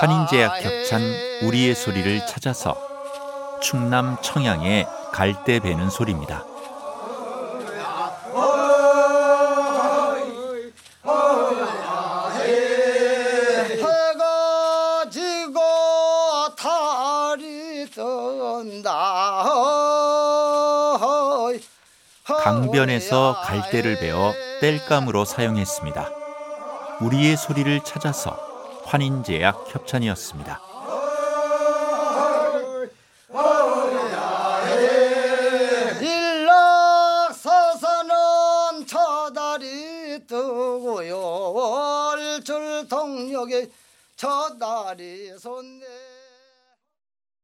한인제약 겹찬 우리의 소리를 찾아서 충남 청양의 갈대 베는 소리입니다. 강변에서 갈대를 베어 땔감으로 사용했습니다. 우리의 소리를 찾아서 환인제약 협찬이었습니다. 일락서서는 저달이 뜨고요 월출 동력에 저달이 솟네